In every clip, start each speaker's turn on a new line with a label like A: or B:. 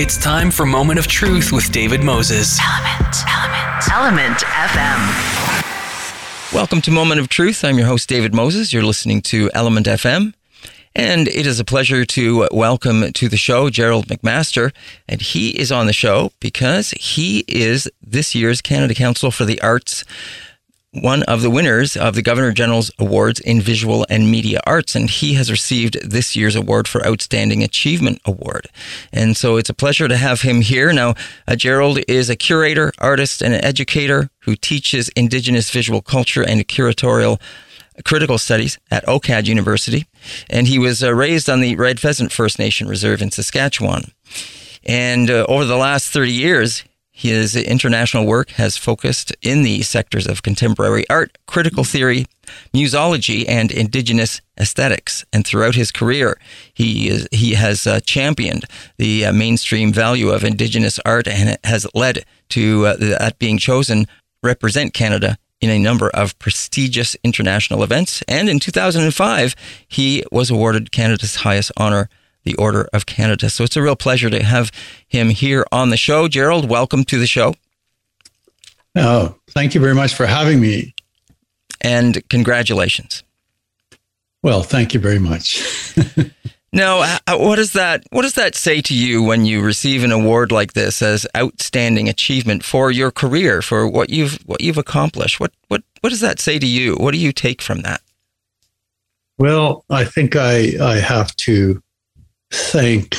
A: It's time for Moment of Truth with David Moses.
B: Element, Element, Element FM.
C: Welcome to Moment of Truth. I'm your host, David Moses. You're listening to Element FM. And it is a pleasure to welcome to the show Gerald McMaster. And he is on the show because he is this year's Canada Council for the Arts one of the winners of the Governor General's Awards in Visual and Media Arts, and he has received this year's award for Outstanding Achievement Award. And so it's a pleasure to have him here. Now, uh, Gerald is a curator, artist, and an educator who teaches Indigenous visual culture and curatorial critical studies at OCAD University, and he was uh, raised on the Red Pheasant First Nation Reserve in Saskatchewan. And uh, over the last 30 years, his international work has focused in the sectors of contemporary art, critical theory, museology, and indigenous aesthetics. And throughout his career, he is, he has uh, championed the uh, mainstream value of indigenous art and has led to uh, that being chosen represent Canada in a number of prestigious international events. And in 2005, he was awarded Canada's highest honor, the Order of Canada. So it's a real pleasure to have him here on the show. Gerald, welcome to the show.
D: Oh, thank you very much for having me.
C: And congratulations.
D: Well, thank you very much.
C: now, uh, uh, what does that what does that say to you when you receive an award like this as outstanding achievement for your career, for what you've what you've accomplished? What what what does that say to you? What do you take from that?
D: Well, I think I I have to thank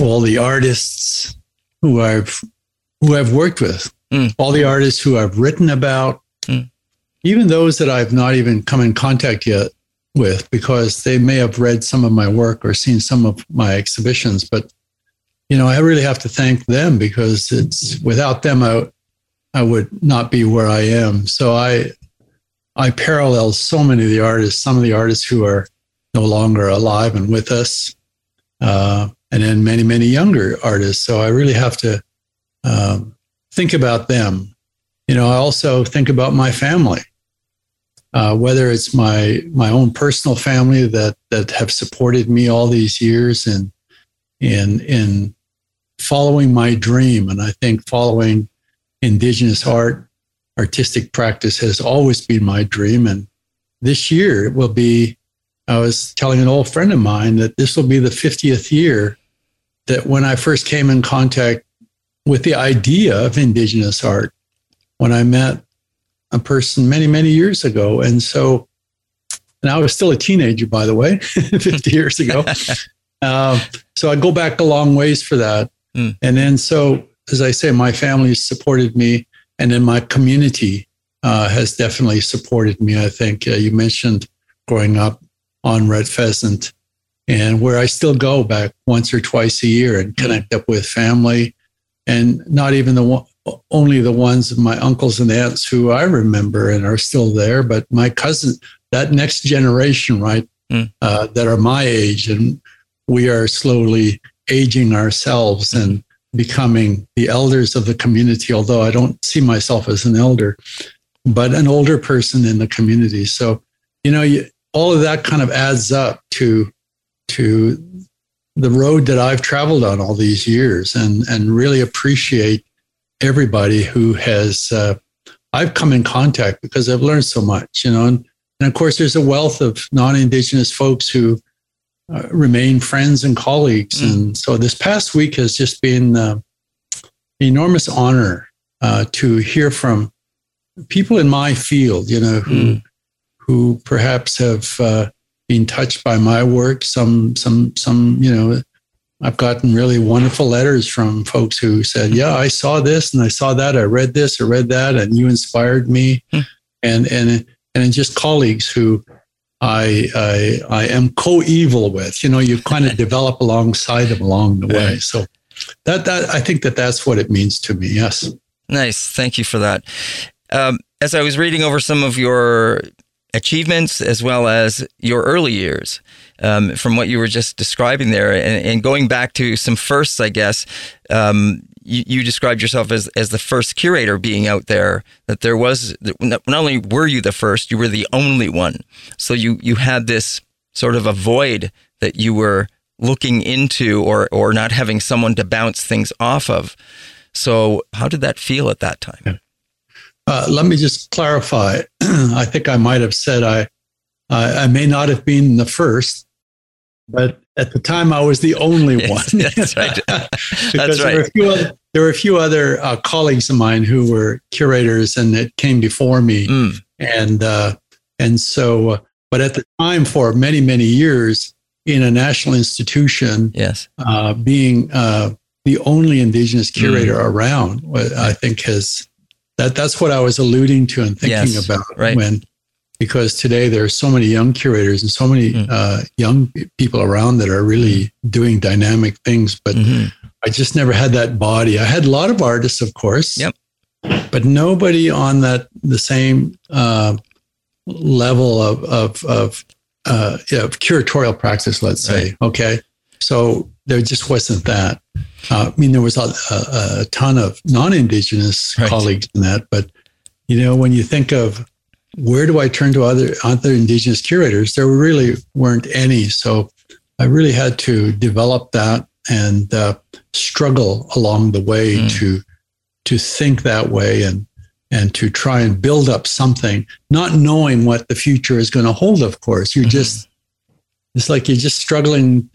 D: all the artists who I've who I've worked with, mm. all the artists who I've written about, mm. even those that I've not even come in contact yet with because they may have read some of my work or seen some of my exhibitions. But you know, I really have to thank them because it's without them I I would not be where I am. So I I parallel so many of the artists, some of the artists who are no longer alive and with us uh, and then many, many younger artists. So I really have to um, think about them. You know, I also think about my family, uh, whether it's my my own personal family that that have supported me all these years and in in following my dream. And I think following Indigenous art, artistic practice has always been my dream. And this year it will be I was telling an old friend of mine that this will be the 50th year that when I first came in contact with the idea of Indigenous art, when I met a person many, many years ago. And so, and I was still a teenager, by the way, 50 years ago. Uh, so I go back a long ways for that. Mm. And then, so as I say, my family supported me, and then my community uh, has definitely supported me. I think uh, you mentioned growing up on red pheasant and where I still go back once or twice a year and connect up with family and not even the one, only the ones of my uncles and aunts who I remember and are still there, but my cousins, that next generation, right, mm. uh, that are my age, and we are slowly aging ourselves and becoming the elders of the community. Although I don't see myself as an elder, but an older person in the community. So, you know, you, all of that kind of adds up to to the road that I've traveled on all these years, and and really appreciate everybody who has uh, I've come in contact because I've learned so much, you know, and, and of course there's a wealth of non-indigenous folks who uh, remain friends and colleagues, mm. and so this past week has just been uh, enormous honor uh, to hear from people in my field, you know, who. Mm who perhaps have uh, been touched by my work. Some, some, some, you know, I've gotten really wonderful letters from folks who said, "Yeah, I saw this and I saw that. I read this or read that, and you inspired me." Hmm. And and and just colleagues who I I, I am co-evil with. You know, you kind of develop alongside them along the way. So that that I think that that's what it means to me. Yes.
C: Nice. Thank you for that. Um, as I was reading over some of your achievements as well as your early years um, from what you were just describing there and, and going back to some firsts i guess um, you, you, described yourself as, as the first curator being out there that there was not only were you the first you were the only one so you you had this sort of a void that you were looking into or or not having someone to bounce things off of. So, how did that feel at that time?
D: Uh, let me just clarify. I think I might have said I, I, I may not have been the first, but at the time I was the only
C: Yes,
D: one.
C: that's right.
D: because
C: That's
D: there, were a
C: right.
D: few other, there were a few other uh, colleagues of mine who were curators and it came before me.
C: Mm,
D: And, uh, and so, uh, but at the time for many, many years in a national institution,
C: yes.
D: uh, being uh, the only indigenous curator around, I think has that that's what I was alluding to and thinking
C: Yes,
D: about
C: right.
D: when because today there are so many young curators and so many
C: Mm.
D: uh, young people around that are really doing dynamic things, but
C: Mhm.
D: I just never had that body. I had a lot of artists, of course,
C: Yep.
D: but nobody on that the same uh, level of of of, uh, yeah, of curatorial practice. Let's say, okay. So there just wasn't that. Uh, I mean, there was a, a, a ton of non-indigenous
C: Right.
D: colleagues in that, but you know, when you think of where do I turn to other other indigenous curators, there really weren't any. So I really had to develop that and uh, struggle along the way
C: Mm.
D: to to think that way and and to try and build up something, not knowing what the future is going to hold. Of course, you're
C: Mhm.
D: just it's like you're just struggling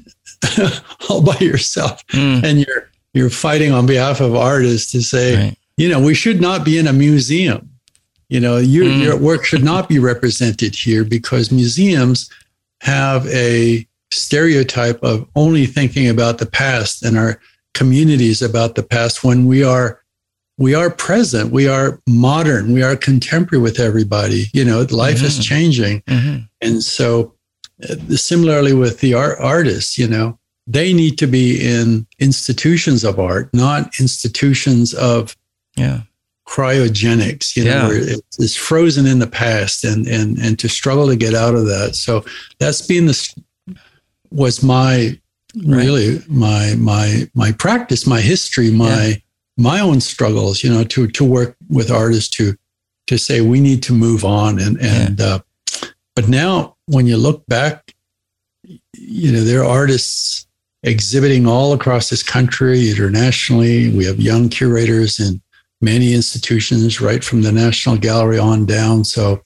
D: all by yourself,
C: Mm,
D: and you're you're fighting on behalf of artists to say,
C: right.
D: you know, we should not be in a museum. You know, your
C: Mm.
D: your work should not be represented here because museums have a stereotype of only thinking about the past and our communities about the past when we are we are present, we are modern, we are contemporary with everybody. You know, life is
C: Mhm.
D: changing.
C: Mhm.
D: And so, similarly with the art, artists, you know, they need to be in institutions of art, not institutions of
C: Yeah.
D: cryogenics, you know,
C: Yeah.
D: where it's, frozen in the past and, and, and to struggle to get out of that. So that's been the, was my, really my, my, my practice, my history, my, my own struggles, you know, to, to work with artists to, to say we need to move on. And, and, uh, but now when you look back, you know, there are artists exhibiting all across this country, internationally. We have young curators in many institutions, right from the National Gallery on down. So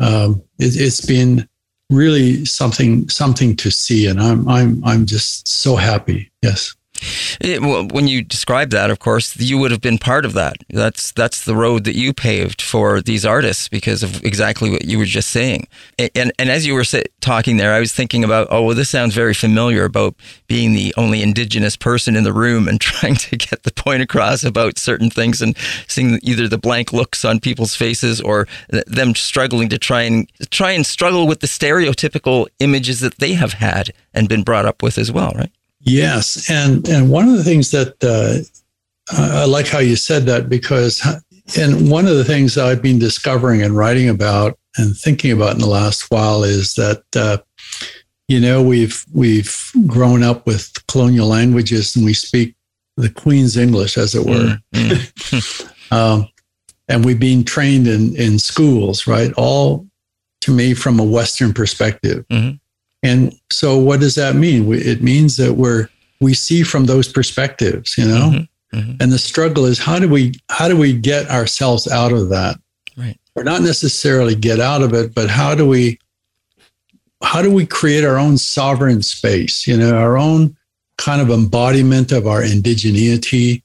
D: um, it, it's been really something something to see, and I'm I'm I'm just so happy. Yes.
C: It, well, when you describe that, of course, you would have been part of that. That's that's the road that you paved for these artists because of exactly what you were just saying. And and, and as you were say, talking there, I was thinking about, oh, well, this sounds very familiar about being the only Indigenous person in the room and trying to get the point across about certain things and seeing either the blank looks on people's faces or th- them struggling to try and try and struggle with the stereotypical images that they have had and been brought up with as well, right?
D: Yes, and and one of the things that uh, I like how you said that because, and one of the things I've been discovering and writing about and thinking about in the last while is that uh, you know we've we've grown up with colonial languages and we speak the Queen's English, as it were,
C: Mm, mm.
D: um, and we've been trained in in schools, right? All to me from a Western perspective.
C: Mhm.
D: And so, what does that mean? It means that we're we see from those perspectives, you know.
C: Mhm, mhm.
D: And the struggle is how do we how do we get ourselves out of that?
C: Right.
D: Or not necessarily get out of it, but how do we how do we create our own sovereign space? You know, our own kind of embodiment of our indigeneity,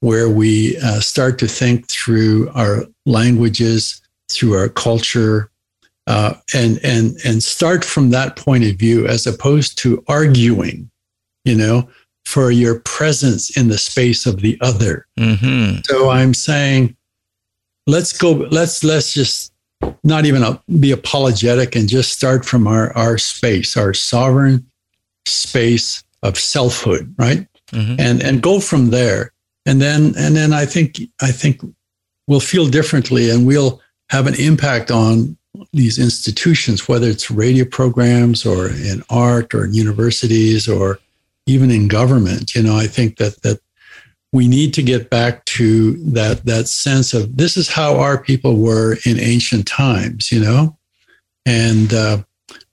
D: where we uh, start to think through our languages, through our culture, uh, and and and start from that point of view, as opposed to arguing, you know, for your presence in the space of the other.
C: hmm
D: So I'm saying, let's go. Let's let's just not even be apologetic and just start from our our space, our sovereign space of selfhood, right?
C: hmm
D: and and go from there and then and then i think i think we'll feel differently and we'll have an impact on these institutions whether it's radio programs or in art or in universities or even in government you know i think that that we need to get back to that that sense of this is how our people were in ancient times you know and uh,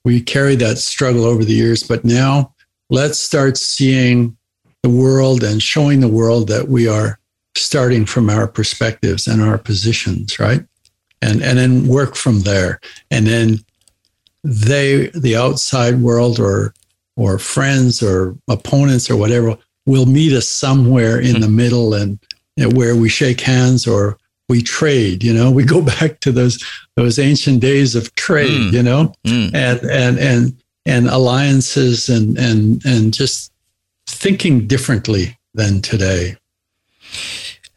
D: we carry that struggle over the years but now let's start seeing the world and showing the world that we are starting from our perspectives and our positions, right? And and then work from there. And then they, the outside world or or friends or opponents or whatever, will meet us somewhere in the middle and you know, where we shake hands or we trade. You know, we go back to those those ancient days of trade. Mm. You know, mm. and and and and alliances and and and just thinking differently than today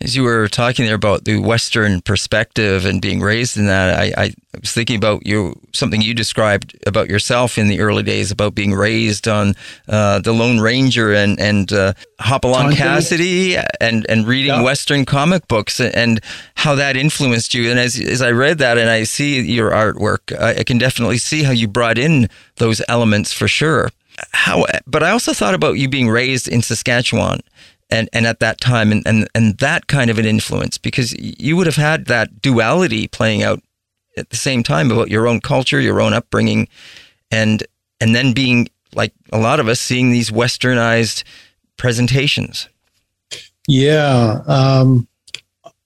C: as you were talking there about the Western perspective and being raised in that, I, I, was thinking about you something you described about yourself in the early days about being raised on uh, the Lone Ranger and and uh, Hopalong Cassidy and and reading yeah. Western comic books and how that influenced you. And as as I read that and I see your artwork, I, I can definitely see how you brought in those elements for sure. How, but I also thought about you being raised in Saskatchewan and, and at that time and, and, and that kind of an influence because you would have had that duality playing out at the same time about your own culture, your own upbringing, and and then being like a lot of us seeing these westernized presentations.
D: Yeah, um,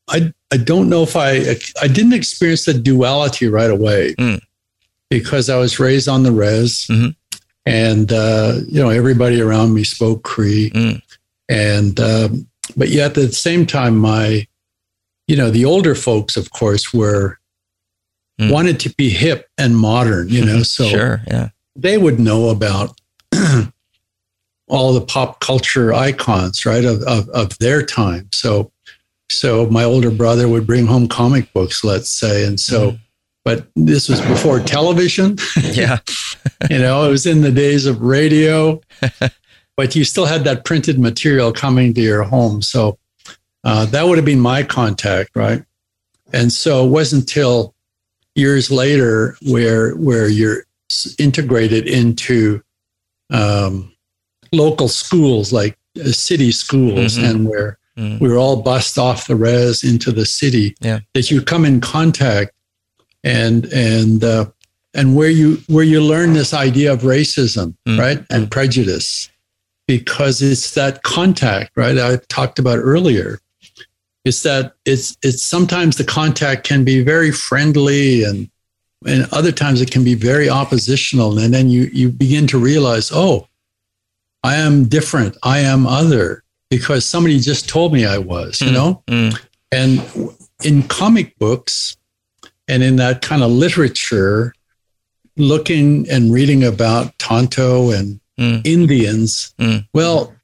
D: I I don't know if I I didn't experience the duality right away mm. because I was raised on the res, mm-hmm. and uh, you know everybody around me spoke Cree. Mm and um, but yet at the same time, my you know the older folks, of course, were mm. wanted to be hip and modern. You know, so
C: sure, yeah,
D: they would know about. all the pop culture icons, right, of, of, of their time. So, so my older brother would bring home comic books, let's say, and so mm but this was before television.
C: Yeah.
D: you know, it was in the days of radio but you still had that printed material coming to your home. So uh, that would have been my contact, right? And so it wasn't until years later where where you're integrated into um, local schools like uh, city schools, mm-hmm. and where mm-hmm. we were all bussed off the res into the city.
C: Yeah.
D: That you come in contact and and uh, and where you where you learn this idea of racism, mm-hmm. right, and prejudice because it's that contact, right? I talked about earlier. It's that it's it's sometimes the contact can be very friendly and and other times it can be very oppositional. And then you you begin to realize, oh, I am different. I am other because somebody just told me I was, you mm, know? Mm. And in comic books and in that kind of literature, looking and reading about Tonto and mm. Indians. Mm. Well,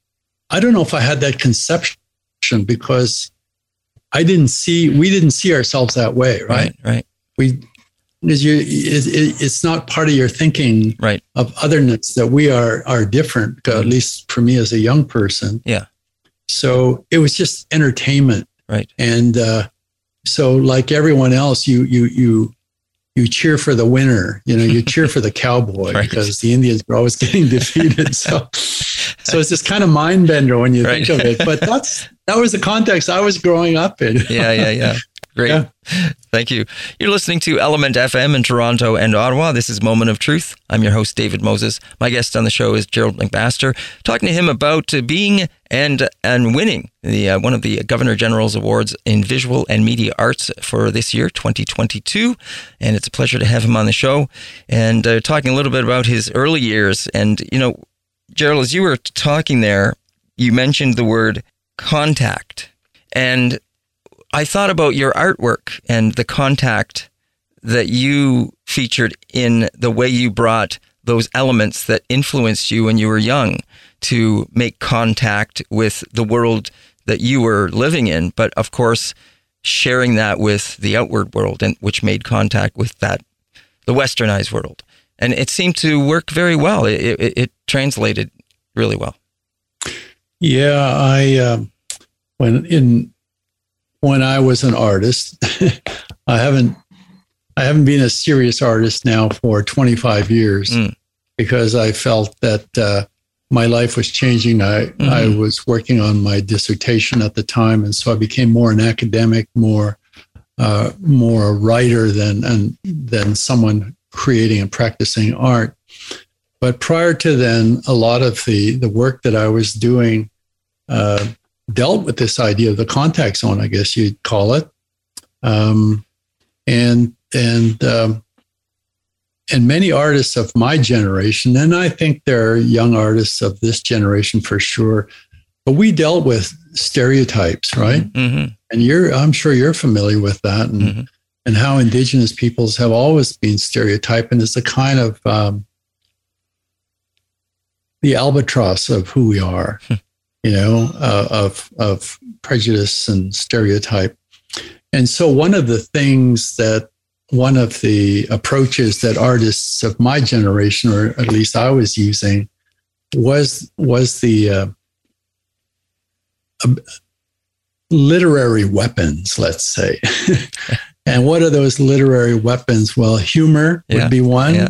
D: I don't know if I had that conception because I didn't see, we didn't see ourselves that way, right?
C: Right. right.
D: We, because you, it, it's not part of your thinking
C: right.
D: of otherness that we are are different. Mm. At least for me as a young person.
C: Yeah.
D: So it was just entertainment.
C: Right.
D: And uh, so, like everyone else, you you you you cheer for the winner. You know, you cheer for the cowboy right. because the Indians are always getting defeated. So, so it's this kind of mind bender when you right. think of it. But that's that was the context I was growing up in.
C: yeah, yeah, yeah. Great. Yeah. Thank you. You're listening to Element FM in Toronto and Ottawa. This is Moment of Truth. I'm your host, David Moses. My guest on the show is Gerald McMaster, talking to him about being and and winning the uh, one of the Governor General's Awards in Visual and Media Arts for this year, 2022. And it's a pleasure to have him on the show and uh, talking a little bit about his early years. And, you know, Gerald, as you were talking there, you mentioned the word contact. And I thought about your artwork and the contact that you featured in the way you brought those elements that influenced you when you were young to make contact with the world that you were living in. But of course, sharing that with the outward world and which made contact with that, the westernized world. And it seemed to work very well. It, it, it translated really well.
D: Yeah, I, uh, when in when I was an artist. I haven't I haven't been a serious artist now for 25 years mm. because I felt that uh, my life was changing. I mm-hmm. I was working on my dissertation at the time, and so I became more an academic, more uh, more a writer than and than someone creating and practicing art. but prior to then, a lot of the the work that I was doing uh, dealt with this idea of the contact zone, I guess you'd call it, um, and and um, and many artists of my generation, and I think there are young artists of this generation for sure, but we dealt with stereotypes, right?
C: Mm-hmm.
D: And you're, I'm sure you're familiar with that, and
C: Mhm.
D: and how indigenous peoples have always been stereotyped, and it's a kind of um, the albatross of who we are, you know, uh, of of prejudice and stereotype. And so, one of the things that one of the approaches that artists of my generation, or at least I was using, was was the uh, um, literary weapons, let's say. and what are those literary weapons? Well, humor
C: Yeah,
D: would be one,
C: yeah.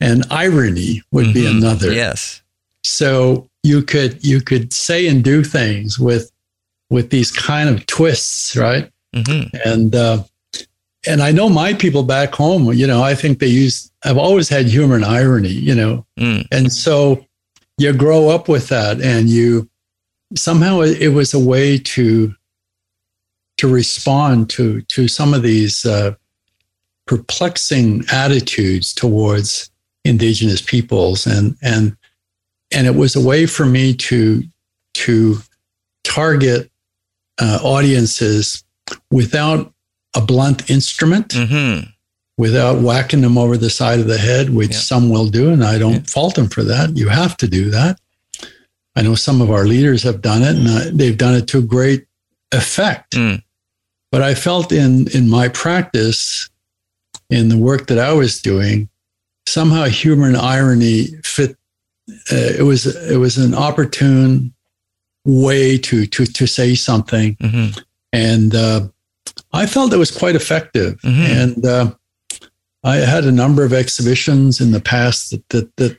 D: and irony would be
C: Mhm.
D: another.
C: Yes.
D: So you could you could say and do things with with these kind of twists, right?
C: hmm
D: and uh, and I know my people back home. You know, I think they use. I've always had humor and irony. You know,
C: Mm.
D: and so you grow up with that, and you somehow it, it was a way to to respond to to some of these uh, perplexing attitudes towards indigenous peoples, and and and it was a way for me to to target uh, audiences without a blunt instrument,
C: hmm
D: without whacking them over the side of the head, which
C: Yeah.
D: some will do, and I don't
C: Yeah.
D: fault them for that. You have to do that. I know some of our leaders have done it, and uh, they've done it to great effect.
C: Mm.
D: But I felt in in my practice, in the work that I was doing, somehow humor and irony fit. Uh, it was it was an opportune way to to to say something
C: hmm
D: and uh, I felt it was quite effective.
C: Mhm.
D: And uh, I had a number of exhibitions in the past that that that,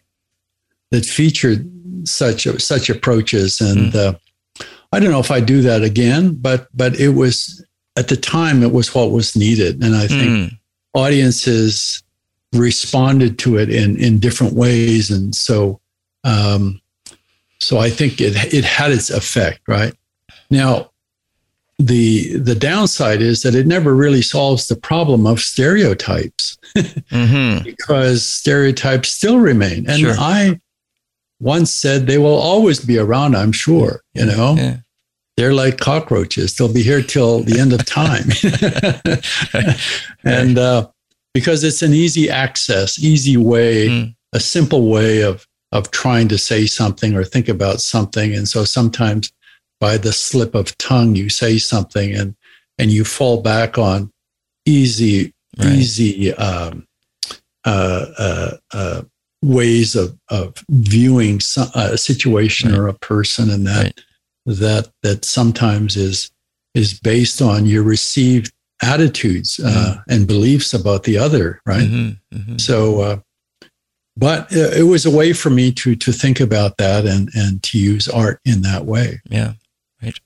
D: that featured such such approaches, and uh, I don't know if I do that again, but but it was at the time it was what was needed, and I think
C: Mm.
D: audiences responded to it in in different ways, and so um, so I think it it had its effect. Right now, the the downside is that it never really solves the problem of stereotypes
C: hmm
D: because stereotypes still remain, and
C: Sure.
D: I once said they will always be around. I'm sure, you know.
C: Yeah.
D: They're like cockroaches. They'll be here till the end of time. and uh, because it's an easy access, easy way,
C: Mm.
D: a simple way of of trying to say something or think about something. And so sometimes by the slip of tongue, you say something and and you fall back on easy,
C: Right.
D: easy um, uh, uh, uh, ways of of viewing some, a situation
C: Right.
D: or a person, and that
C: Right.
D: that that sometimes is is based on your received attitudes uh, and beliefs about the other, right?
C: Mhm, mhm.
D: So, uh, but it was a way for me to to think about that and and to use art in that way.
C: Yeah, right.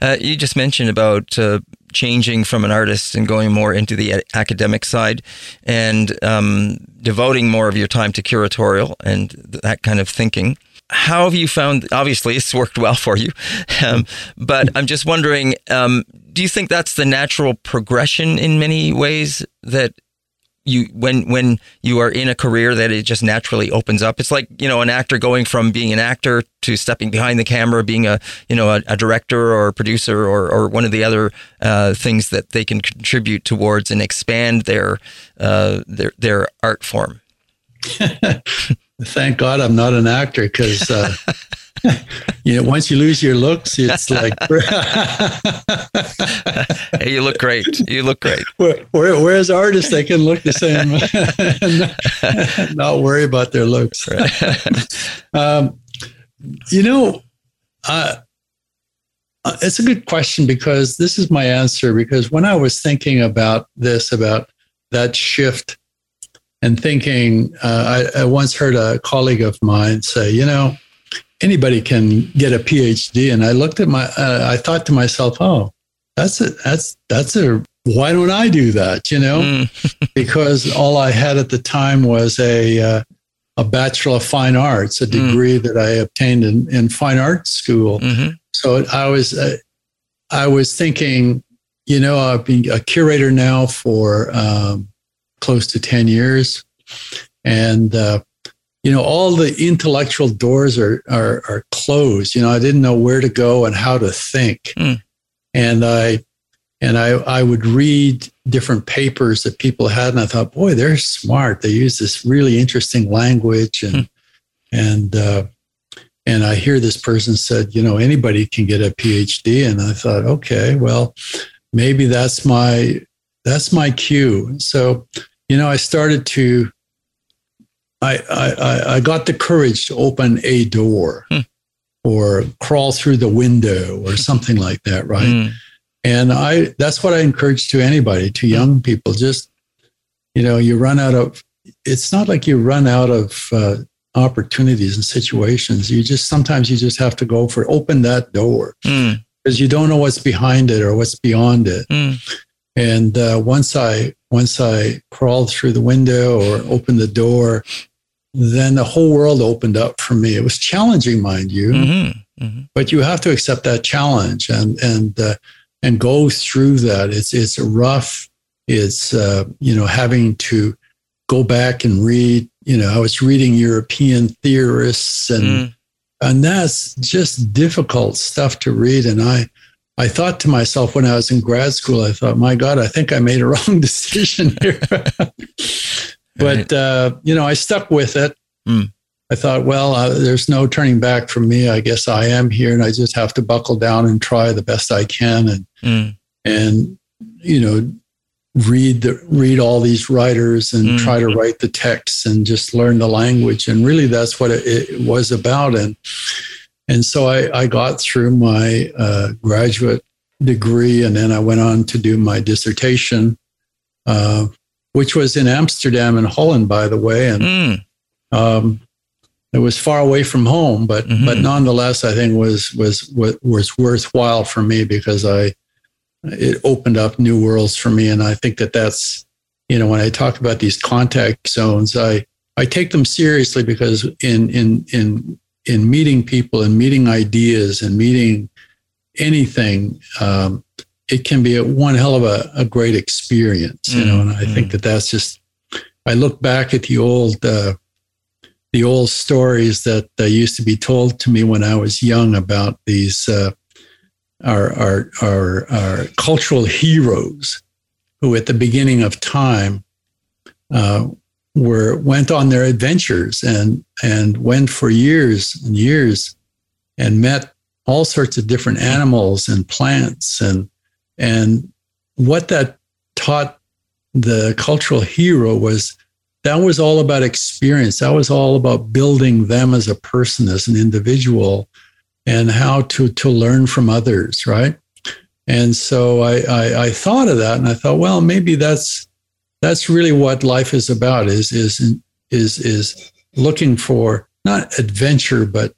C: Uh, you just mentioned about uh, changing from an artist and going more into the academic side and um, devoting more of your time to curatorial and that kind of thinking. How have you found? Obviously, it's worked well for you, um, but I'm just wondering: um, Do you think that's the natural progression in many ways that you when when you are in a career that it just naturally opens up it's like you know an actor going from being an actor to stepping behind the camera being a you know a, a director or a producer or, or one of the other uh, things that they can contribute towards and expand their uh, their their art form
D: Thank God I'm not an actor because. Uh, you know, once you lose your looks, it's like
C: hey you look great you look great
D: where, where, whereas artists they can look the same and not worry about their looks. um, you know, uh, uh, it's a good question because this is my answer. Because when I was thinking about this, about that shift, and thinking, uh, I, I once heard a colleague of mine say, you know, anybody can get a PhD, and I looked at my, uh, I thought to myself, oh, that's a, that's that's a, why don't I do that? You know,
C: Mm,
D: because all I had at the time was a uh, a Bachelor of Fine Arts, a degree that I obtained in, in fine arts school.
C: hmm
D: So I was, uh, I was thinking, you know, I've been a curator now for um, close to 10 years. And, uh, you know, all the intellectual doors are, are, are closed. You know, I didn't know where to go and how to think.
C: Mm.
D: And I, and I, I would read different papers that people had, and I thought, boy, they're smart. They use this really interesting language, and and uh, and I hear this person said, you know, anybody can get a PhD, and I thought, okay, well, maybe that's my that's my cue. So, you know, I started to. I I, I- got the courage to open a door,
C: Hmm.
D: or crawl through the window, or something like that, right?
C: Mm.
D: And I that's what I encourage to anybody, to young people. Just you know, you run out of. It's not like you run out of uh, opportunities and situations. You just sometimes you just have to go for open that door
C: Mm.
D: because you don't know what's behind it or what's beyond it.
C: Mm.
D: And uh, once I once I crawled through the window or opened the door, then the whole world opened up for me. It was challenging, mind you
C: hmm hmm
D: but you have to accept that challenge and and uh, and go through that. It's it's rough. It's uh, you know having to go back and read. You know, I was reading European theorists and
C: Mm.
D: and that's just difficult stuff to read. And I I thought to myself when I was in grad school, I thought, my God, I think I made a wrong decision here. but uh, you know, I stuck with it.
C: Mm.
D: I thought, well, uh, there's no turning back from me. I guess I am here, and I just have to buckle down and try the best I can, and
C: Mm.
D: and you know, read the read all these writers and
C: Mm.
D: try to write the texts and just learn the language. And really, that's what it, it was about. And and so I, I got through my uh, graduate degree, and then I went on to do my dissertation, uh, which was in Amsterdam and Holland, by the way. And
C: Mm.
D: um, it was far away from home, but
C: Mhm.
D: but nonetheless, I think was was was was worthwhile for me because I it opened up new worlds for me, and I think that that's you know when I talk about these contact zones, I I take them seriously because in in in in meeting people and meeting ideas and meeting anything. Um, it can be a, one hell of a, a great experience, you know, and I think that that's just. I look back at the old uh, the old stories that uh, used to be told to me when I was young about these uh, our, our our our cultural heroes who, at the beginning of time, uh, were went on their adventures and and went for years and years and met all sorts of different animals and plants and and what that taught the cultural hero was that was all about experience. That was all about building them as a person, as an individual, and how to to learn from others, right? And so I, I, I thought of that, and I thought, well, maybe that's that's really what life is about is is is is looking for not adventure, but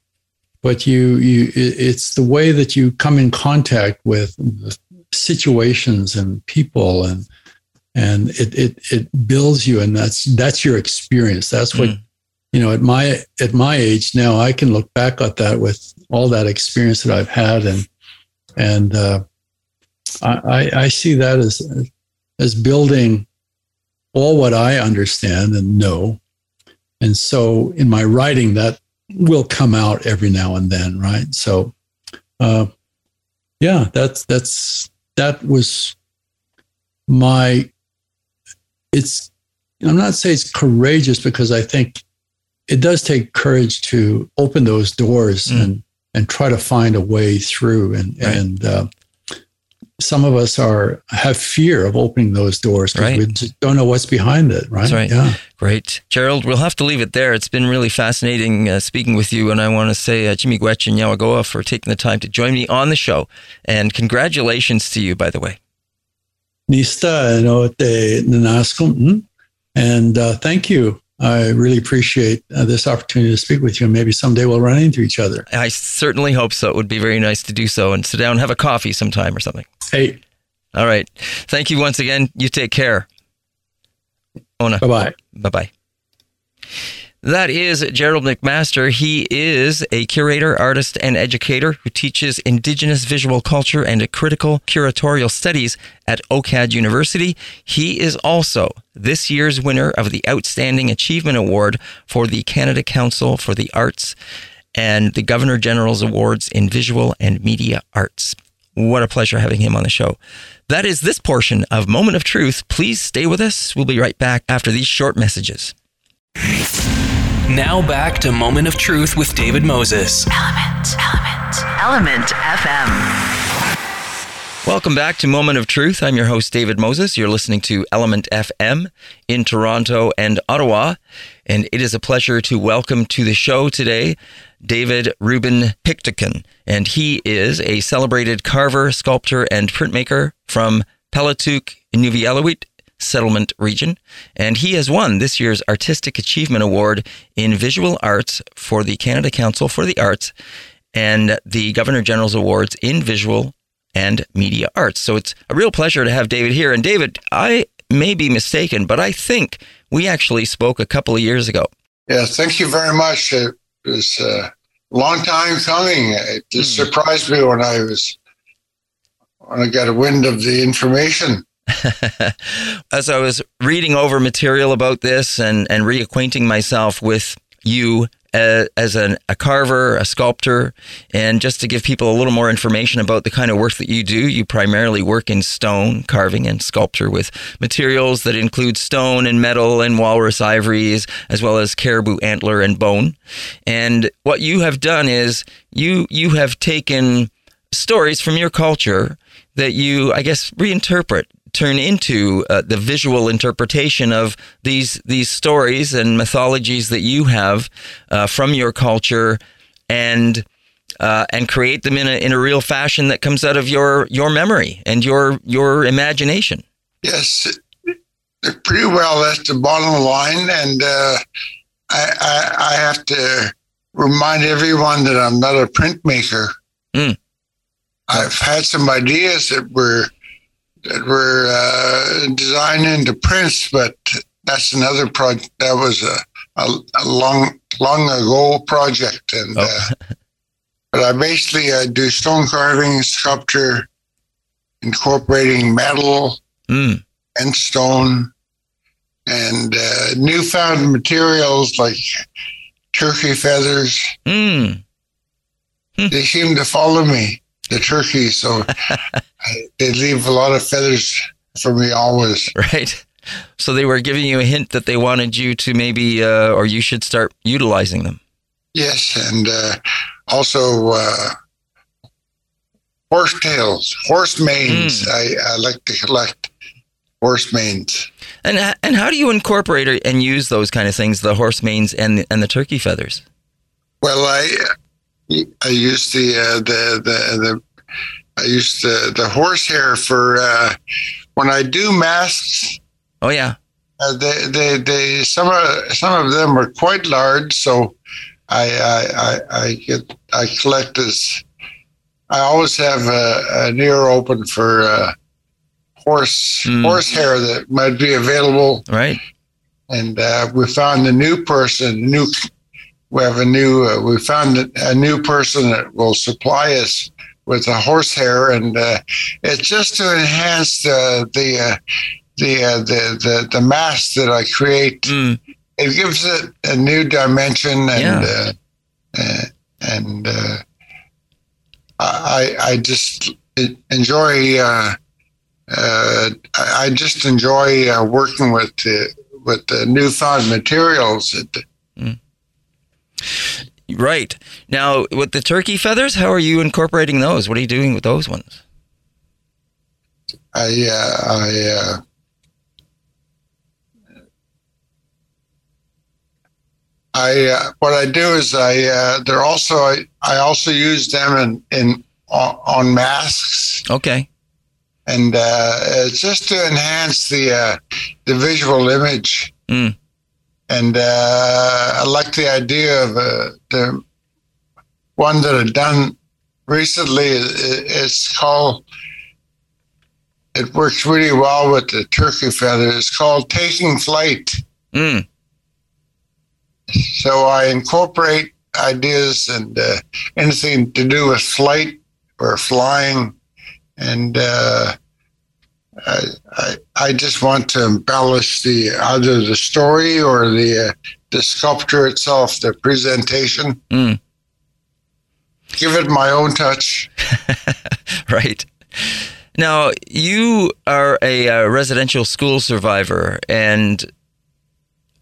D: but you you it's the way that you come in contact with situations and people and and it it it builds you and that's that's your experience that's what
C: Mm.
D: you know at my at my age now i can look back at that with all that experience that i've had and and uh, I, I i see that as as building all what i understand and know and so in my writing that will come out every now and then right so uh yeah that's that's that was my it's i'm not saying it's courageous because i think it does take courage to open those doors
C: Mm.
D: and and try to find a way through and
C: Right.
D: and uh, some of us are have fear of opening those doors because
C: Right.
D: we just don't know what's behind it right
C: That's right.
D: yeah
C: Great. Gerald, we'll have to leave it there. It's been really fascinating uh, speaking with you. And I want to say, uh, Chi-Miigwech and Yawagoa, for taking the time to join me on the show. And congratulations to you, by the way.
D: Nista no te nanaskum and uh, thank you I really appreciate uh, this opportunity to speak with you. And maybe someday we'll run into each other.
C: I certainly hope so. It would be very nice to do so and sit down and have a coffee sometime or something.
D: Hey,
C: All right. Thank you once again. You take care. Ona.
D: bye bye.
C: Bye bye. That is Gerald McMaster. He is a curator, artist, and educator who teaches Indigenous visual culture and critical curatorial studies at OCAD University. He is also this year's winner of the Outstanding Achievement Award for the Canada Council for the Arts and the Governor General's Awards in Visual and Media Arts. What a pleasure having him on the show. That is this portion of Moment of Truth. Please stay with us. We'll be right back after these short messages.
A: Now back to Moment of Truth with David Moses.
B: Element. Element. Element FM.
C: Welcome back to Moment of Truth. I'm your host, David Moses. You're listening to Element FM in Toronto and Ottawa. And it is a pleasure to welcome to the show today David Ruben Piqtoukun. And he is a celebrated carver, sculptor, and printmaker from Paulatuk, Inuvialuit Settlement Region. And he has won this year's Artistic Achievement Award in Visual Arts for the Canada Council for the Arts and the Governor General's Awards in Visual and Media Arts. So it's a real pleasure to have David here. And David, I may be mistaken, but I think we actually spoke a couple of years ago.
E: Yeah, thank you very much. It was a long time coming. It just mm. surprised me when I was when I got a wind of the information.
C: As I was reading over material about this and, and reacquainting myself with you uh, as an, a carver, a sculptor, and just to give people a little more information about the kind of work that you do, you primarily work in stone carving and sculpture with materials that include stone and metal and walrus ivories, as well as caribou antler and bone. And what you have done is you you have taken stories from your culture that you, I guess, reinterpret turn into uh, the visual interpretation of these these stories and mythologies that you have uh, from your culture and uh, and create them in a in a real fashion that comes out of your your memory and your your imagination.
E: Yes, pretty well. That's the bottom line, and uh, I, I, I have to remind everyone that I'm not a printmaker. Mm. I've had some ideas that were that were uh, designed into prints, but that's another project. That was a, a, a long, long ago project, and oh. uh, but I basically uh, do stone carving, sculpture, incorporating metal mm. and stone, and uh, newfound materials like turkey feathers. Mm. They seem to follow me the turkey, so they leave a lot of feathers for me always.
C: Right. So they were giving you a hint that they wanted you to maybe, uh, or you should start utilizing them.
E: Yes, and uh, also uh, horse tails, horse manes. Mm. I, I like to collect horse manes.
C: And and how do you incorporate and use those kind of things, the horse manes and the, and the turkey feathers?
E: Well, I I use the uh, the the the I use the the horsehair for uh, when I do masks.
C: Oh yeah.
E: Uh, they, they, they, some of some of them are quite large, so I, I, I, I get, I collect this. I always have a, an ear open for uh, horse mm. horsehair that might be available.
C: Right.
E: And uh, we found a new person, new we have a new uh, we found a new person that will supply us with a horsehair and uh, it's just to enhance the the uh, the, uh, the the the mask that I create. Mm. It gives it a new dimension and yeah. Uh, uh, and I I just enjoy. I just enjoy working with the, with the newfound materials. Mm.
C: Right. Now, with the turkey feathers, how are you incorporating those? What are you doing with those ones?
E: I, uh, I, uh, I, uh, what I do is I, uh, they're also, I, I also use them in, in, on, on masks.
C: Okay.
E: And, uh, it's just to enhance the, uh, the visual image. Mm and uh, I like the idea of uh, the one that I've done recently. It's called. It works really well with the turkey feather. It's called taking flight. Mm. so I incorporate ideas and uh, anything to do with flight or flying, and uh, I, I, I just want to embellish the either the story or the uh, the sculpture itself, the presentation.
C: Mm.
E: Give it my own touch.
C: right. Now, you are a, uh, residential school survivor, and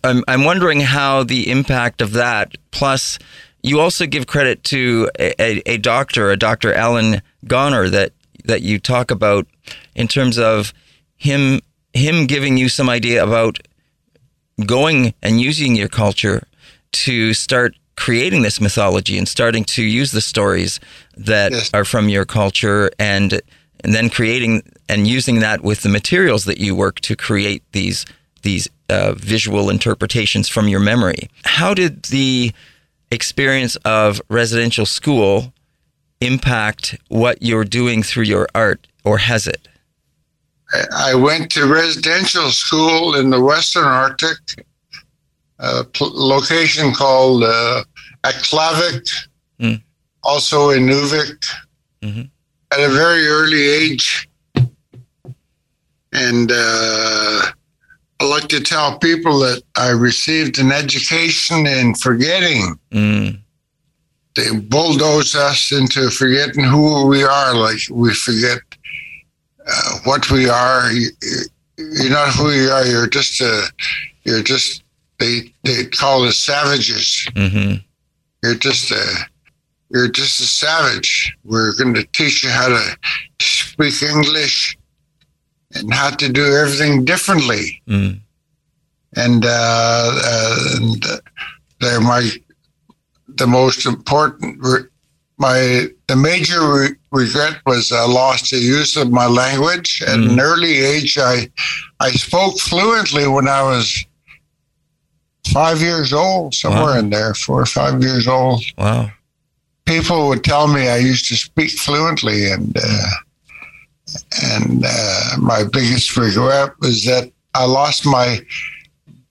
C: I'm, I'm wondering how the impact of that, plus, you also give credit to a, a, a doctor, a Dr. Alan Goner, that, that you talk about in terms of him him giving you some idea about going and using your culture to start creating this mythology and starting to use the stories that yes. are from your culture and and then creating and using that with the materials that you work to create these these uh, visual interpretations from your memory. How did the experience of residential school impact what you're doing through your art, or has it?
E: I went to residential school in the Western Arctic, a location called uh, Aklavik, mm. also in Inuvik, mm-hmm. at a very early age. And uh, I like to tell people that I received an education in forgetting. Mm. They bulldoze us into forgetting who we are, like we forget uh, what we are. You, are not who you are. You're just a. You're just. They they call us savages. Mm-hmm. You're just a. You're just a savage. We're going to teach you how to speak English and how to do everything differently. Mm. And, uh, uh, and they're my the most important my the major re- regret was I lost the use of my language at mm. an early age. I I spoke fluently when I was five years old, somewhere wow. in there, four or five years old.
C: Wow!
E: People would tell me I used to speak fluently, and uh, and uh, my biggest regret was that I lost my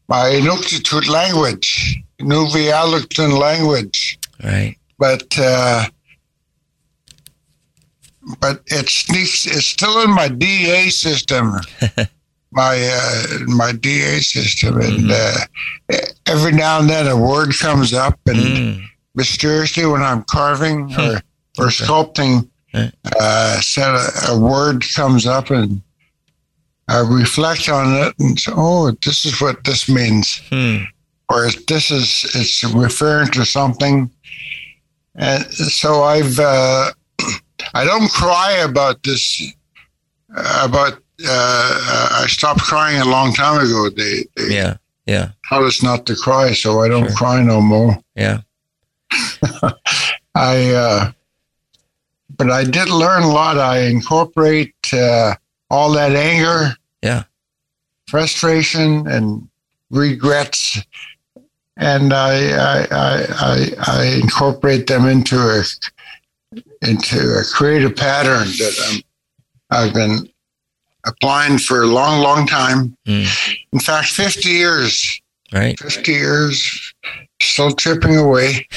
E: my Inuktitut language, Inuvialuktun language.
C: Right
E: but uh, but it sneaks. It's still in my DA system, my uh, my DA system, and mm-hmm. uh, every now and then a word comes up, and mm. mysteriously when I'm carving or or sculpting, uh, said a, a, word comes up, and I reflect on it, and say, oh, this is what this means, hmm. Or this is it's referring to something and so I've uh, I don't cry about this about uh, I stopped crying a long time ago. They, they
C: yeah yeah
E: taught us not to cry, so I don't sure. cry no more.
C: Yeah,
E: I uh, but I did learn a lot. I incorporate uh, all that anger,
C: yeah,
E: frustration, and regrets and I, I, I, I, incorporate them into a into a creative pattern that i have been applying for a long, long time. Mm. In fact, 50 years.
C: Right.
E: 50 years, still chipping away.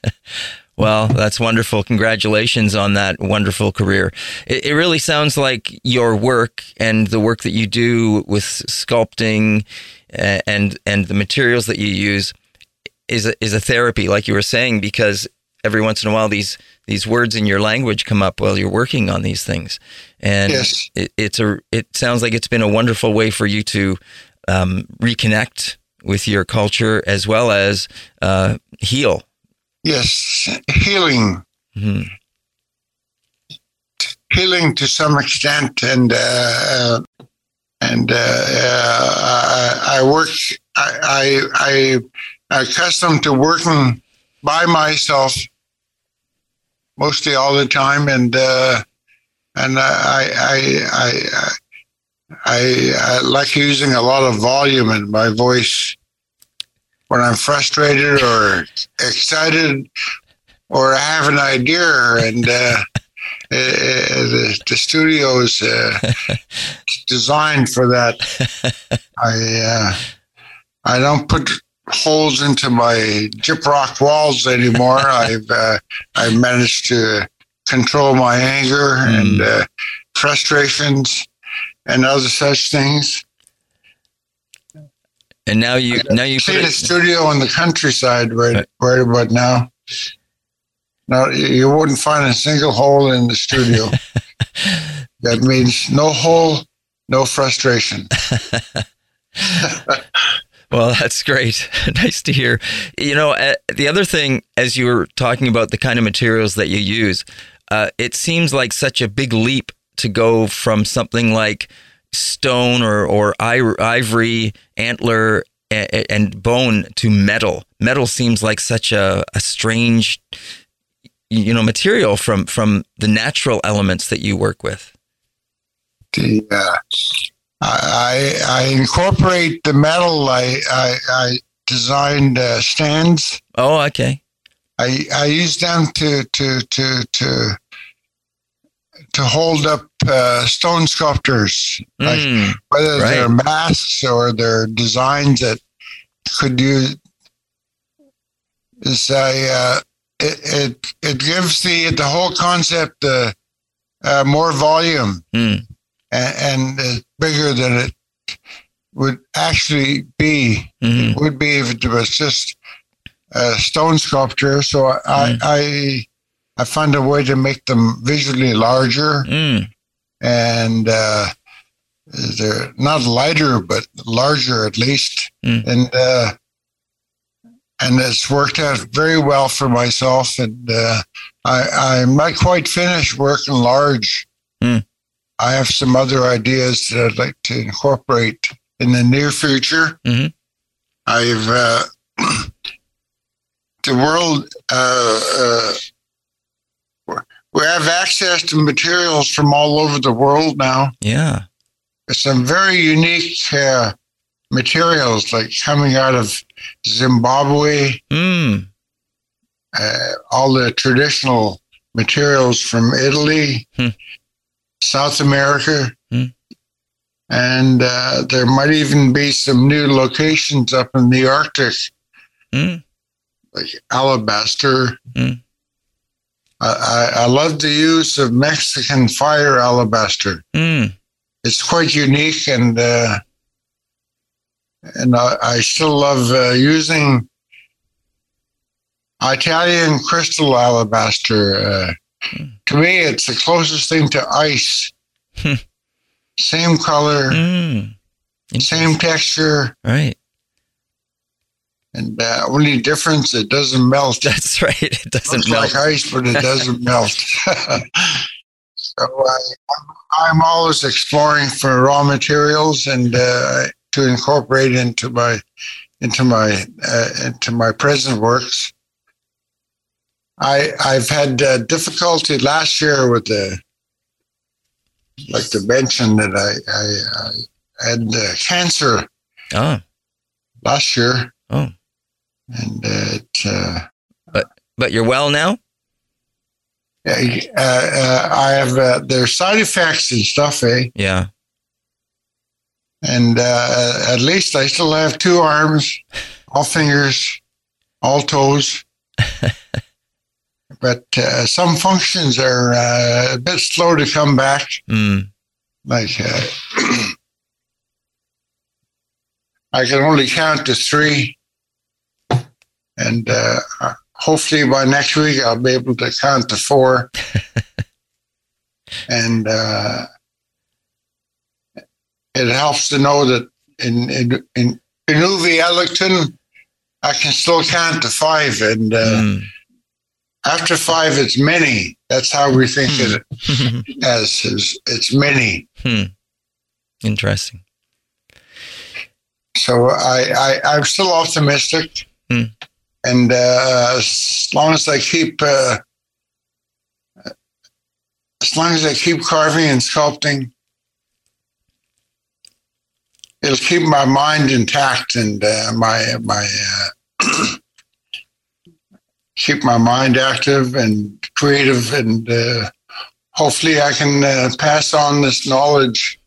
C: well, that's wonderful. Congratulations on that wonderful career. It, it really sounds like your work and the work that you do with sculpting and and the materials that you use is a, is a therapy, like you were saying, because every once in a while these these words in your language come up while you're working on these things, and
E: yes.
C: it, it's a it sounds like it's been a wonderful way for you to um, reconnect with your culture as well as uh, heal.
E: Yes, healing. Mm-hmm. Healing to some extent, and uh, and uh, uh, I, I work. I, I, I accustomed to working by myself mostly all the time, and uh, and I, I I I I like using a lot of volume in my voice when I'm frustrated or excited or I have an idea and. Uh, the, the studio is uh, designed for that. I uh, I don't put holes into my gyprock walls anymore. I've uh, I've managed to control my anger mm. and uh, frustrations and other such things.
C: And now you now you
E: see a studio in the countryside right right about now. Now you wouldn't find a single hole in the studio. that means no hole, no frustration.
C: well, that's great. nice to hear. You know, uh, the other thing, as you were talking about the kind of materials that you use, uh, it seems like such a big leap to go from something like stone or, or ivory, antler, and bone to metal. Metal seems like such a, a strange, you know, material from from the natural elements that you work with.
E: The uh, I I incorporate the metal. I I, I designed uh, stands.
C: Oh, okay.
E: I I use them to to to to to hold up uh, stone sculptures, like mm, whether right. they're masks or they're designs that could use. Is I uh, it, it it gives the the whole concept uh, uh more volume. Mm and, and bigger than it would actually be. Mm-hmm. It would be if it was just a stone sculpture. So I, mm. I, I found a way to make them visually larger, mm. and uh, they're not lighter, but larger at least. Mm. And uh, and it's worked out very well for myself. And uh, I, I'm not quite finished working large. Mm. I have some other ideas that I'd like to incorporate in the near future. Mm-hmm. I've uh, the world uh, uh, we have access to materials from all over the world now.
C: Yeah,
E: some very unique uh, materials like coming out of Zimbabwe. Mm. all the traditional materials from Italy. Hmm. South America. Mm. And uh, there might even be some new locations up in the Arctic, mm. like alabaster. Mm. I, I, love the use of Mexican fire alabaster. Hmm. It's quite unique, and uh, and I, I, still love uh, using Italian crystal alabaster uh, to me, it's the closest thing to ice. Hmm. same color, mm. same texture.
C: Right.
E: And uh, only difference, it doesn't melt.
C: That's right. It doesn't melt.
E: like ice, but it doesn't melt. so I, I'm always exploring for raw materials and uh, to incorporate into my into my uh, into my present works. I I've had uh, difficulty last year with the like to mention that I I, I had uh, cancer.
C: Oh.
E: Last year.
C: Oh.
E: And uh, it. Uh,
C: but but you're well now.
E: Yeah, uh, uh, I have uh, there's side effects and stuff, eh?
C: Yeah.
E: And uh, at least I still have two arms, all fingers, all toes. but uh, some functions are uh, a bit slow to come back. Mm. Like uh, I can only count to three, and uh, hopefully by next week I'll be able to count to four. and uh, it helps to know that in in in Inuvialuktun, I can still count to five, and mm after five, it's many. That's how we think hmm. it as is. It's many.
C: Hmm. Interesting.
E: So I, I am still optimistic, hmm. and uh, as long as I keep uh, as long as I keep carving and sculpting, it'll keep my mind intact and uh, my my uh, keep my mind active and creative, and uh, hopefully I can uh, pass on this knowledge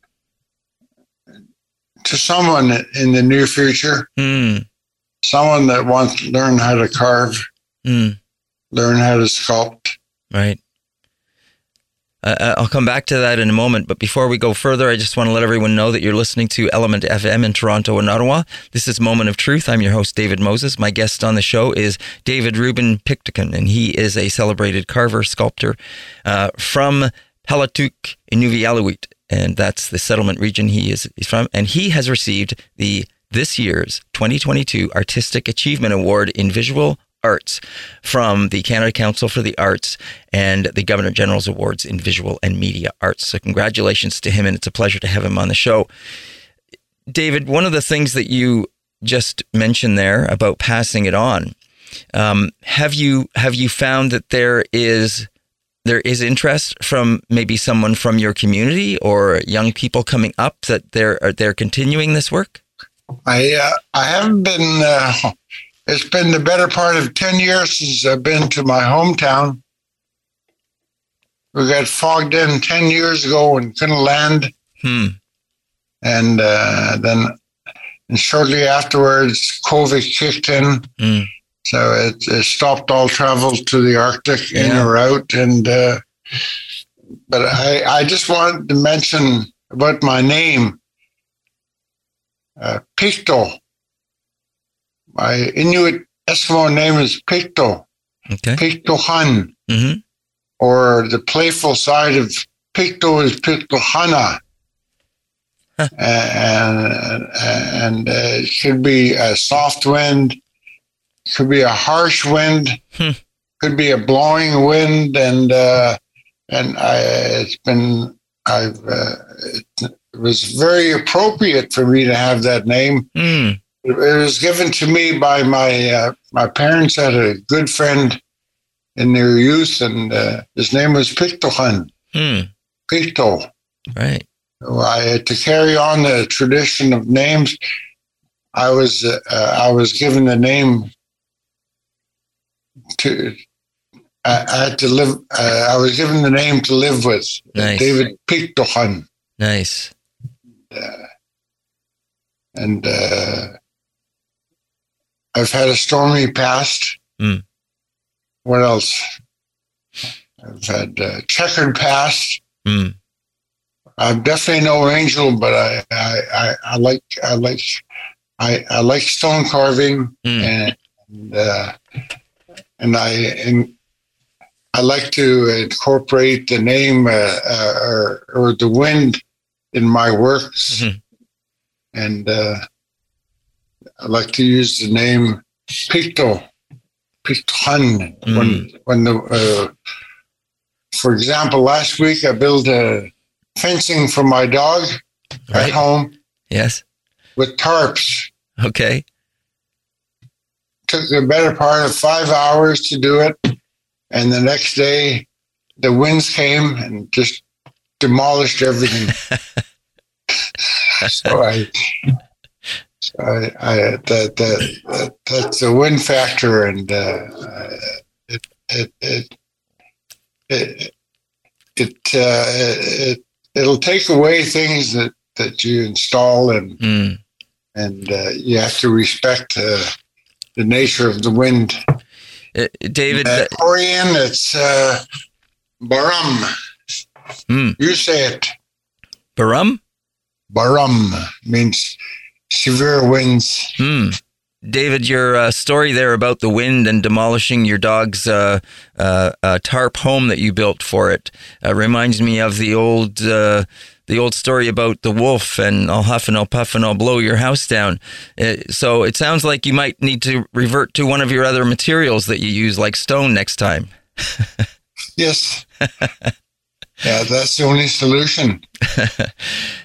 E: to someone in the near future. Mm. someone that wants to learn how to carve,
C: Mm,
E: learn how to sculpt.
C: right. Uh, I'll come back to that in a moment, but before we go further, I just want to let everyone know that you're listening to ELMNT FM in Toronto and Ottawa. This is Moment of Truth. I'm your host, David Moses. My guest on the show is David Ruben Piqtoukun, and he is a celebrated carver sculptor uh, from Paulatuk, Inuvialuit, and that's the settlement region he is from. And he has received the this year's 2022 Artistic Achievement Award in Visual Arts from the Canada Council for the Arts and the Governor General's Awards in Visual and Media Arts. So, congratulations to him, and it's a pleasure to have him on the show. David, one of the things that you just mentioned there about passing it on, um, have you have you found that there is there is interest from maybe someone from your community or young people coming up that they're they're continuing this work?
E: I uh, I haven't been. Uh, it's been the better part of ten years since I've been to my hometown. We got fogged in ten years ago and couldn't land,
C: Hmm.
E: and uh, then and shortly afterwards, COVID kicked in.
C: Mm.
E: So it, it stopped all travel to the Arctic in or out. And uh, but I, I just wanted to mention about my name, uh, Picto. My Inuit Eskimo name is Picto,
C: Okay.
E: Picto Han,
C: hmm
E: or the playful side of Picto is Picto Hana.
C: Huh.
E: And, and uh, it could be a soft wind, could be a harsh wind,
C: Hmm.
E: could be a blowing wind, and uh, and I, it's been I've uh, it was very appropriate for me to have that name.
C: Hmm.
E: It was given to me by my uh, my parents had a good friend in their youth, and uh, his name was Pictohan.
C: Hmm.
E: Picto.
C: Right.
E: I, had to carry on the tradition of names, I was uh, I was given the name to. I, I had to live. Uh, I was given the name to live with,
C: Nice.
E: David Pictohan,
C: Nice.
E: uh, and uh, I've had a stormy past.
C: Mm.
E: What else? I've had a checkered past.
C: Hmm.
E: I'm definitely no angel, but I, I, I, I like, I like, I, I like stone carving,
C: Hmm.
E: and and, uh, and I, and I like to incorporate the name uh, uh, or or the wind in my works,
C: Mhm.
E: and uh, I like to use the name Picto, Pictohan. When when the, uh, for example, last week I built a fencing for my dog at home
C: Yes.
E: with tarps.
C: Okay.
E: Took the better part of five hours to do it, and the next day the winds came and just demolished everything. so I, I, I that, that, that that's a wind factor, and uh, it it it it it, uh, it it'll take away things that that you install and
C: Hmm.
E: and uh, you have to respect uh, the nature of the wind.
C: Uh, David,
E: Uh, Korean, it's uh, baram.
C: Hmm.
E: You say it.
C: Barum?
E: Baram means severe winds.
C: Hmm. David, your uh, story there about the wind and demolishing your dog's uh, uh, uh, tarp home that you built for it uh, reminds me of the old uh, the old story about the wolf and I'll huff and I'll puff and I'll blow your house down. So it sounds like you might need to revert to one of your other materials that you use, like stone, next time.
E: Yes. yeah, that's the only solution.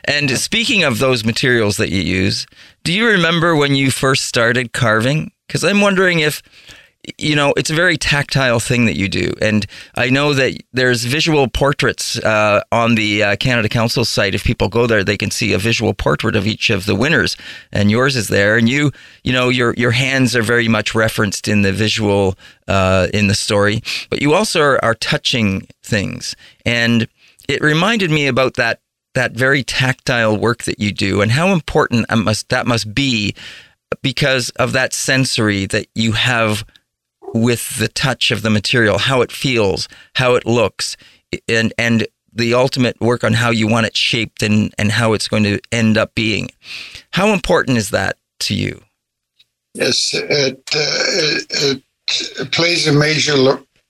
C: And speaking of those materials that you use, do you remember when you first started carving? Because I'm wondering if, you know, it's a very tactile thing that you do. And I know that there's visual portraits uh, on the uh, Canada Council site. If people go there, they can see a visual portrait of each of the winners. And yours is there. And you, you know, your, your hands are very much referenced in the visual, uh, in the story. But you also are, are touching things. And it reminded me about that that very tactile work that you do and how important must that must be because of that sensory that you have with the touch of the material, how it feels, how it looks, and and the ultimate work on how you want it shaped and and how it's going to end up being. How important is that to you?
E: Yes, it, uh, it, it plays a major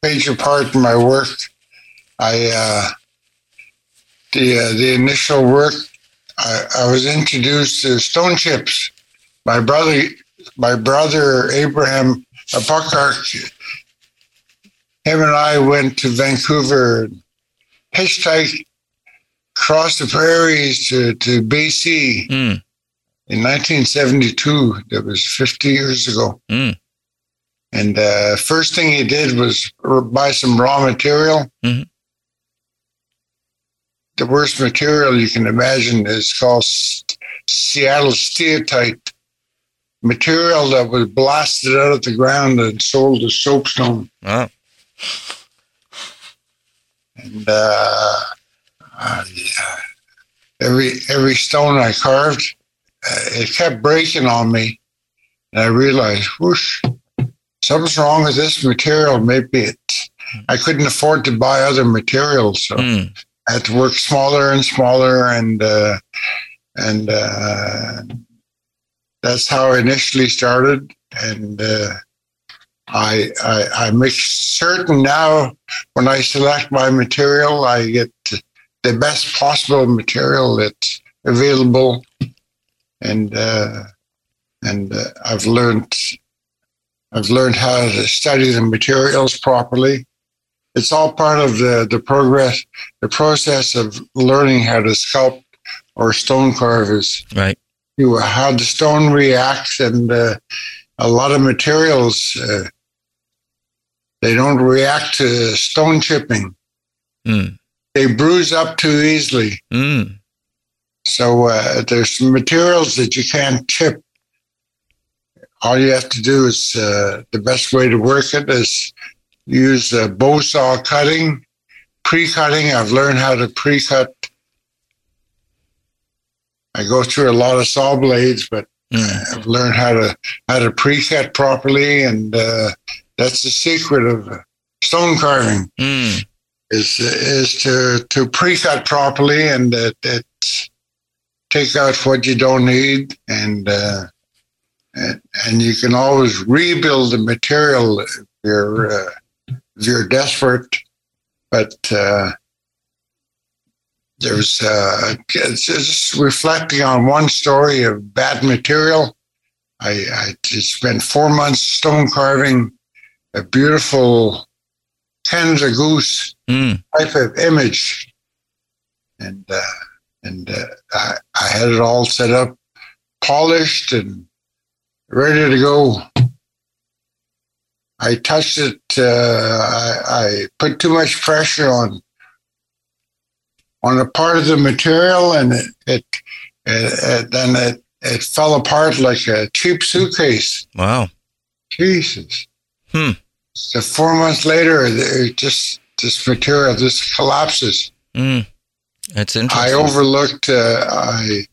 E: major part in my work. I uh, the uh, the initial work, I, I was introduced to stone chips. My brother, my brother Abraham Buckhart, him and I went to Vancouver, hitchhiked across the prairies to, to BC
C: Mm.
E: in 1972. That was 50 years ago.
C: Mm.
E: And uh, first thing he did was buy some raw material.
C: Mhm.
E: The worst material you can imagine is called Seattle steatite, material that was blasted out of the ground and sold as soapstone.
C: Wow.
E: And uh, uh, yeah, every every stone I carved, uh, it kept breaking on me, and I realized, whoosh, something's wrong with this material. Maybe it. I couldn't afford to buy other materials, so
C: Mm.
E: I had to work smaller and smaller, and uh, and uh, that's how I initially started. And uh, I, I I make certain now when I select my material, I get the best possible material that's available, and uh, and uh, I've learned I've learned how to study the materials properly. It's all part of the the progress, the process of learning how to sculpt or stone carve is
C: Right.
E: You how the stone reacts and uh, a lot of materials uh, they don't react to stone chipping
C: Mm.
E: they bruise up too easily
C: Mm.
E: so uh, there's some materials that you can't chip all you have to do is uh, the best way to work it is use a bow saw cutting pre-cutting i've learned how to pre-cut i go through a lot of saw blades but
C: Mm.
E: I've learned how to how to pre-cut properly, and uh, that's the secret of uh, stone carving
C: Mm.
E: is is to to pre-cut properly and uh, that take out what you don't need, and, uh, and and you can always rebuild the material if you're uh, if you're desperate, but. Uh, there's uh, just reflecting on one story of bad material. I, I just spent four months stone carving a beautiful Canada goose
C: Mm.
E: type of image, and uh, and uh, I, I had it all set up, polished and ready to go. I touched it. Uh, I, I put too much pressure on on a part of the material, and it, it, it, it then it, it fell apart like a cheap suitcase.
C: Wow.
E: Jesus.
C: Hmm.
E: So four months later, it just this material just collapses.
C: Mm. That's interesting.
E: I overlooked. Uh, I.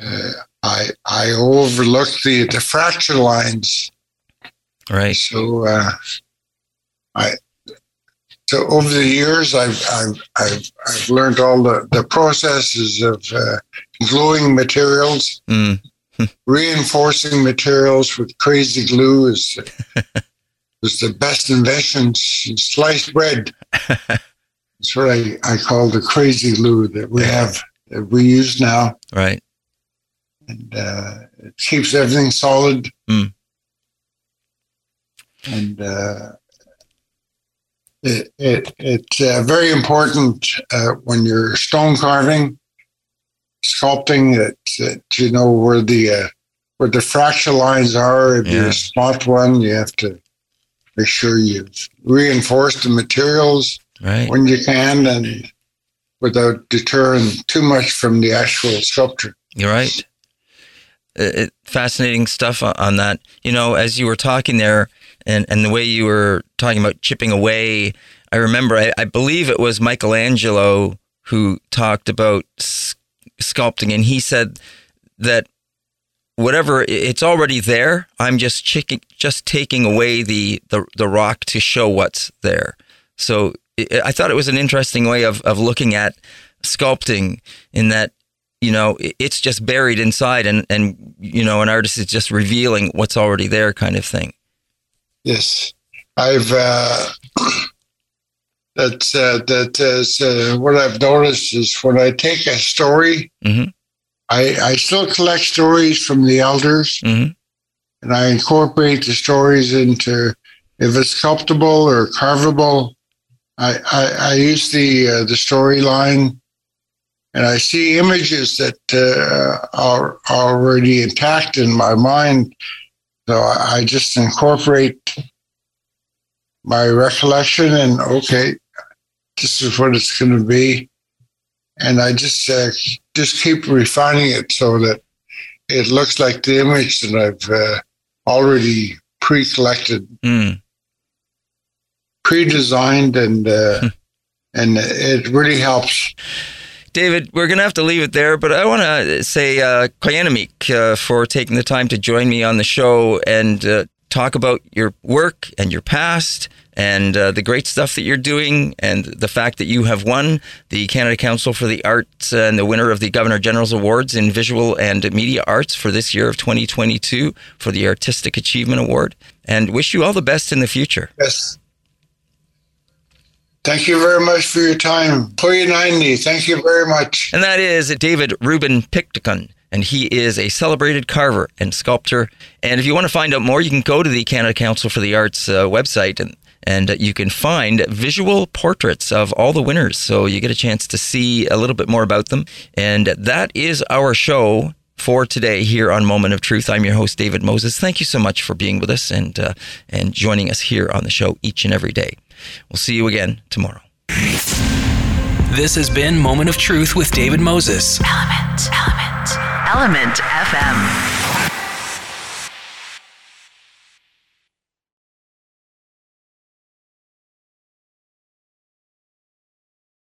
E: Uh, I I overlooked the the fracture lines.
C: right.
E: So uh, I. So over the years, I've I've I've, I've learned all the, the processes of uh, gluing materials,
C: Mm.
E: reinforcing materials with crazy glue is was the best invention. since Sliced bread. That's what I, I call the crazy glue that we have that we use now,
C: Right.
E: and uh, it keeps everything solid.
C: Mm.
E: And uh, it, it it's uh, very important uh, when you're stone carving, sculpting that, that you know where the uh, where the fracture lines are. If
C: Yeah.
E: you spot one, you have to make sure you reinforce the materials
C: Right.
E: when you can and without deterring too much from the actual sculpture.
C: You're right. It, fascinating stuff on that. You know, as you were talking there, and and the way you were talking about chipping away, I remember. I, I believe it was Michelangelo who talked about sculpting, and he said that whatever it's already there. I'm just checking, just taking away the, the the rock to show what's there. So I thought it was an interesting way of of looking at sculpting in that you know it's just buried inside and and you know an artist is just revealing what's already there kind of thing
E: yes i've uh that's uh, that is uh, what i've noticed is when i take a story mm-hmm. i i still collect stories from the elders mm-hmm. and i incorporate the stories into if it's sculptable or carvable i i, I use the uh, the storyline and I see images that uh, are already intact in my mind. So I just incorporate my recollection and okay, this is what it's going to be, and I just uh, just keep refining it so that it looks like the image that I've uh, already pre-collected, mm. pre-designed, and uh, hmm. and it really helps.
C: David, we're going to have to leave it there, but I want to say uh, uh, for taking the time to join me on the show and uh, talk about your work and your past and uh, the great stuff that you're doing and the fact that you have won the Canada Council for the Arts and the winner of the Governor General's Awards in Visual and Media Arts for this year of 2022 for the Artistic Achievement Award and wish you all the best in the future.
E: Yes. Thank you very much for your time. Poyanini, thank you very much.
C: And that is David Ruben Piqtoukun. And he is a celebrated carver and sculptor. And if you want to find out more, you can go to the Canada Council for the Arts uh, website and and you can find visual portraits of all the winners. So you get a chance to see a little bit more about them. And that is our show for today here on Moment of Truth. I'm your host, David Moses. Thank you so much for being with us and uh, and joining us here on the show each and every day. We'll see you again tomorrow.
A: This has been Moment of Truth with David Moses.
B: ELMNT, ELMNT, ELMNT FM.